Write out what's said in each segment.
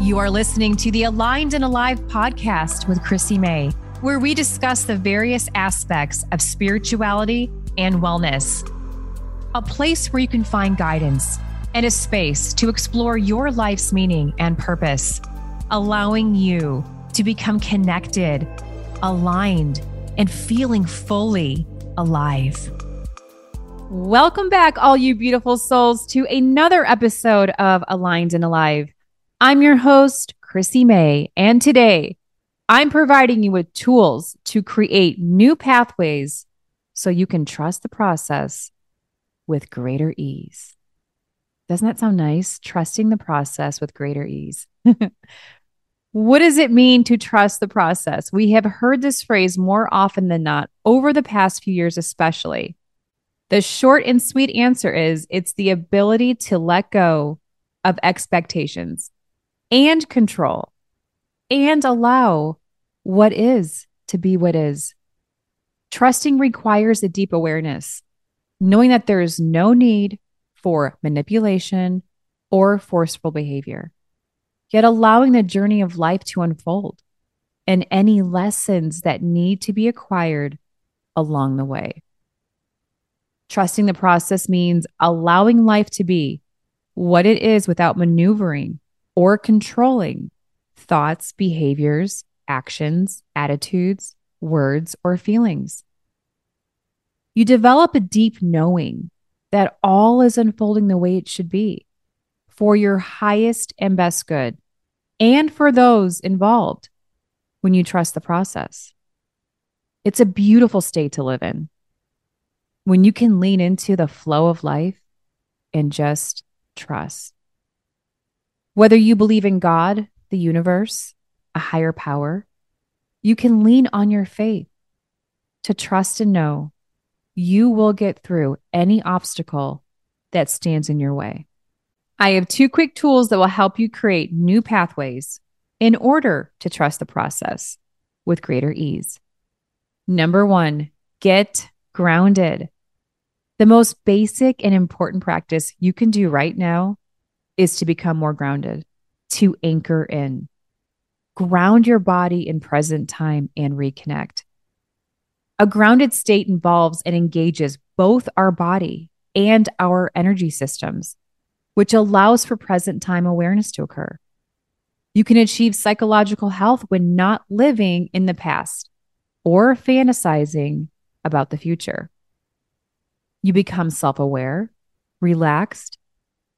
You are listening to the Aligned and Alive podcast with Chrissy May, where we discuss the various aspects of spirituality and wellness. A place where you can find guidance and a space to explore your life's meaning and purpose, allowing you to become connected, aligned, and feeling fully alive. Welcome back, all you beautiful souls, to another episode of Aligned and Alive. I'm your host, Chrissy May, and today I'm providing you with tools to create new pathways so you can trust the process with greater ease. Doesn't that sound nice? Trusting the process with greater ease. what does it mean to trust the process? We have heard this phrase more often than not over the past few years, especially. The short and sweet answer is it's the ability to let go of expectations and control and allow what is to be what is. Trusting requires a deep awareness, knowing that there is no need for manipulation or forceful behavior, yet allowing the journey of life to unfold and any lessons that need to be acquired along the way. Trusting the process means allowing life to be what it is without maneuvering or controlling thoughts, behaviors, actions, attitudes, words, or feelings. You develop a deep knowing that all is unfolding the way it should be for your highest and best good and for those involved when you trust the process. It's a beautiful state to live in when you can lean into the flow of life and just trust. Whether you believe in God, the universe, a higher power, you can lean on your faith to trust and know you will get through any obstacle that stands in your way. I have two quick tools that will help you create new pathways in order to trust the process with greater ease. Number one, get grounded. The most basic and important practice you can do right now is to become more grounded, to anchor in. Ground your body in present time and reconnect. A grounded state involves and engages both our body and our energy systems, which allows for present time awareness to occur. You can achieve psychological health when not living in the past or fantasizing about the future. You become self aware, relaxed,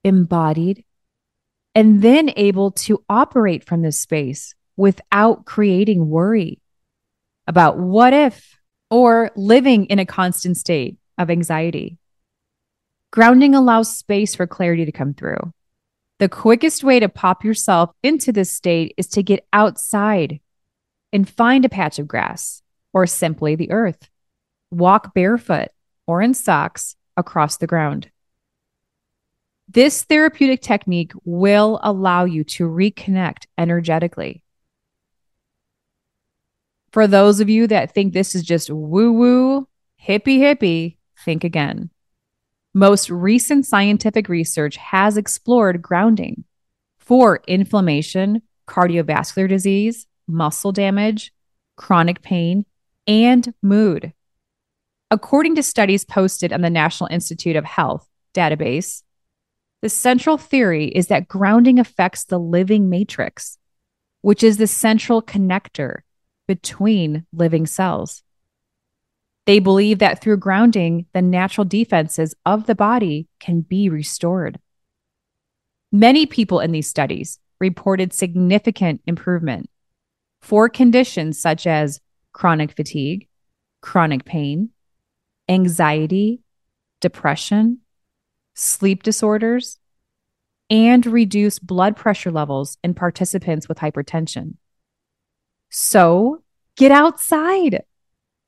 embodied, and then able to operate from this space without creating worry about what if or living in a constant state of anxiety. Grounding allows space for clarity to come through. The quickest way to pop yourself into this state is to get outside and find a patch of grass or simply the earth. Walk barefoot or in socks across the ground. This therapeutic technique will allow you to reconnect energetically. For those of you that think this is just woo woo, hippy hippie, think again. Most recent scientific research has explored grounding for inflammation, cardiovascular disease, muscle damage, chronic pain, and mood. According to studies posted on the National Institute of Health database, the central theory is that grounding affects the living matrix, which is the central connector between living cells. They believe that through grounding, the natural defenses of the body can be restored. Many people in these studies reported significant improvement for conditions such as chronic fatigue, chronic pain, anxiety, depression, sleep disorders, and reduce blood pressure levels in participants with hypertension. So get outside.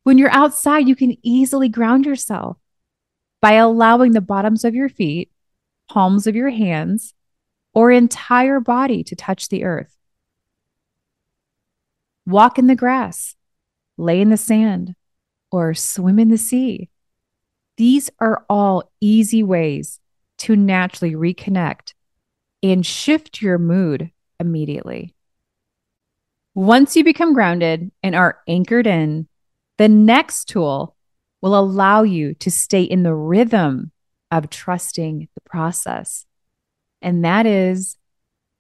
When you're outside, you can easily ground yourself by allowing the bottoms of your feet, palms of your hands, or entire body to touch the earth. Walk in the grass, lay in the sand, or swim in the sea. These are all easy ways to naturally reconnect and shift your mood immediately. Once you become grounded and are anchored in, the next tool will allow you to stay in the rhythm of trusting the process. And that is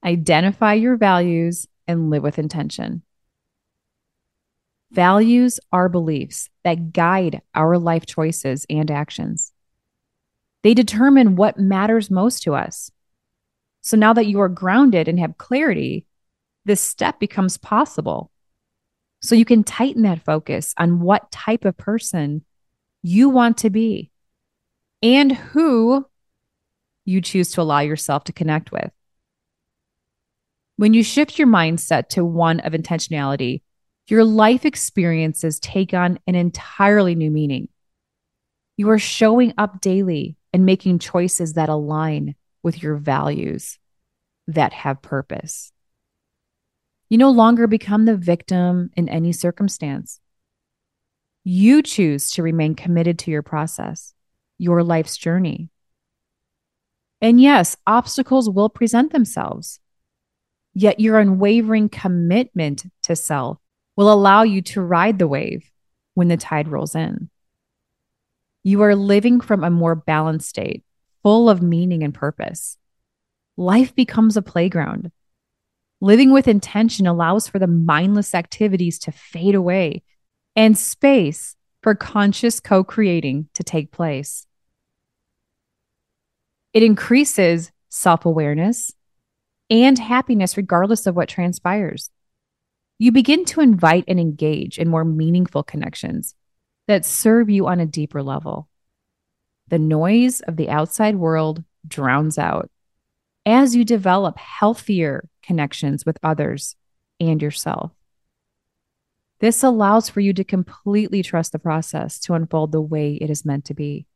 identify your values and live with intention. Values are beliefs that guide our life choices and actions. They determine what matters most to us. So now that you are grounded and have clarity, this step becomes possible. So you can tighten that focus on what type of person you want to be and who you choose to allow yourself to connect with. When you shift your mindset to one of intentionality, your life experiences take on an entirely new meaning. You are showing up daily and making choices that align with your values that have purpose. You no longer become the victim in any circumstance. You choose to remain committed to your process, your life's journey. And yes, obstacles will present themselves. Yet your unwavering commitment to self will allow you to ride the wave when the tide rolls in. You are living from a more balanced state, full of meaning and purpose. Life becomes a playground. Living with intention allows for the mindless activities to fade away and space for conscious co creating to take place. It increases self awareness, and happiness, regardless of what transpires. You begin to invite and engage in more meaningful connections that serve you on a deeper level. The noise of the outside world drowns out as you develop healthier connections with others and yourself. This allows for you to completely trust the process to unfold the way it is meant to be.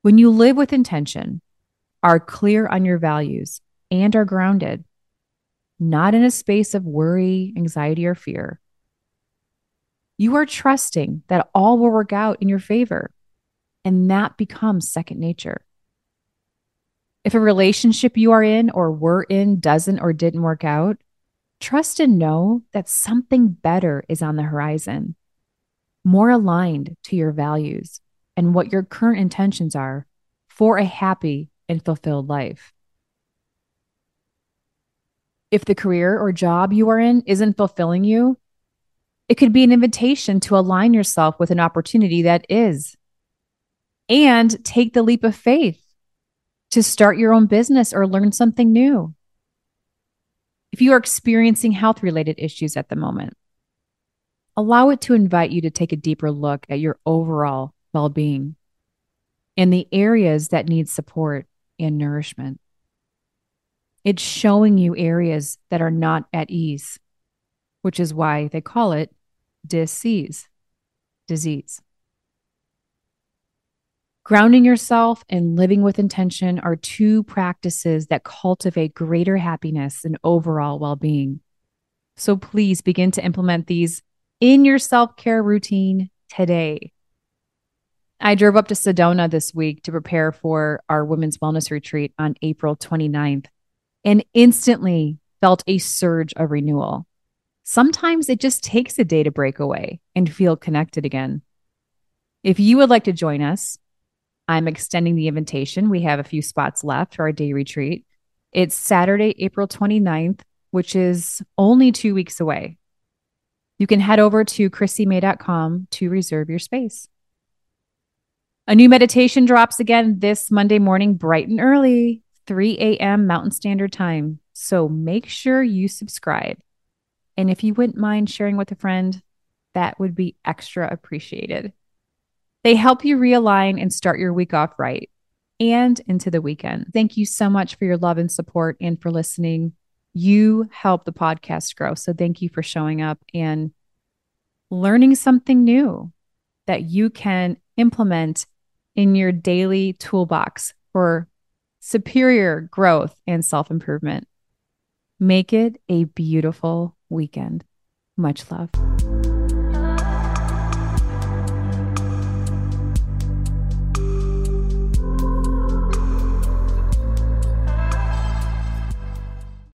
When you live with intention, are clear on your values, and are grounded, not in a space of worry, anxiety, or fear. You are trusting that all will work out in your favor, and that becomes second nature. If a relationship you are in or were in doesn't or didn't work out, trust and know that something better is on the horizon, more aligned to your values and what your current intentions are for a happy and fulfilled life if the career or job you are in isn't fulfilling you, it could be an invitation to align yourself with an opportunity that is. And take the leap of faith to start your own business or learn something new. If you are experiencing health related issues at the moment, allow it to invite you to take a deeper look at your overall well being and the areas that need support and nourishment. It's showing you areas that are not at ease, which is why they call it disease, disease. Grounding yourself and living with intention are two practices that cultivate greater happiness and overall well being. So please begin to implement these in your self care routine today. I drove up to Sedona this week to prepare for our women's wellness retreat on April 29th and instantly felt a surge of renewal. Sometimes it just takes a day to break away and feel connected again. If you would like to join us, I'm extending the invitation. We have a few spots left for our day retreat. It's Saturday, April 29th, which is only two weeks away. You can head over to chrissymay.com to reserve your space. A new meditation drops again this Monday morning, bright and early. 3 a.m. Mountain Standard Time. So make sure you subscribe. And if you wouldn't mind sharing with a friend, that would be extra appreciated. They help you realign and start your week off right and into the weekend. Thank you so much for your love and support and for listening. You help the podcast grow. So thank you for showing up and learning something new that you can implement in your daily toolbox for superior growth and self improvement. Make it a beautiful weekend. Much love.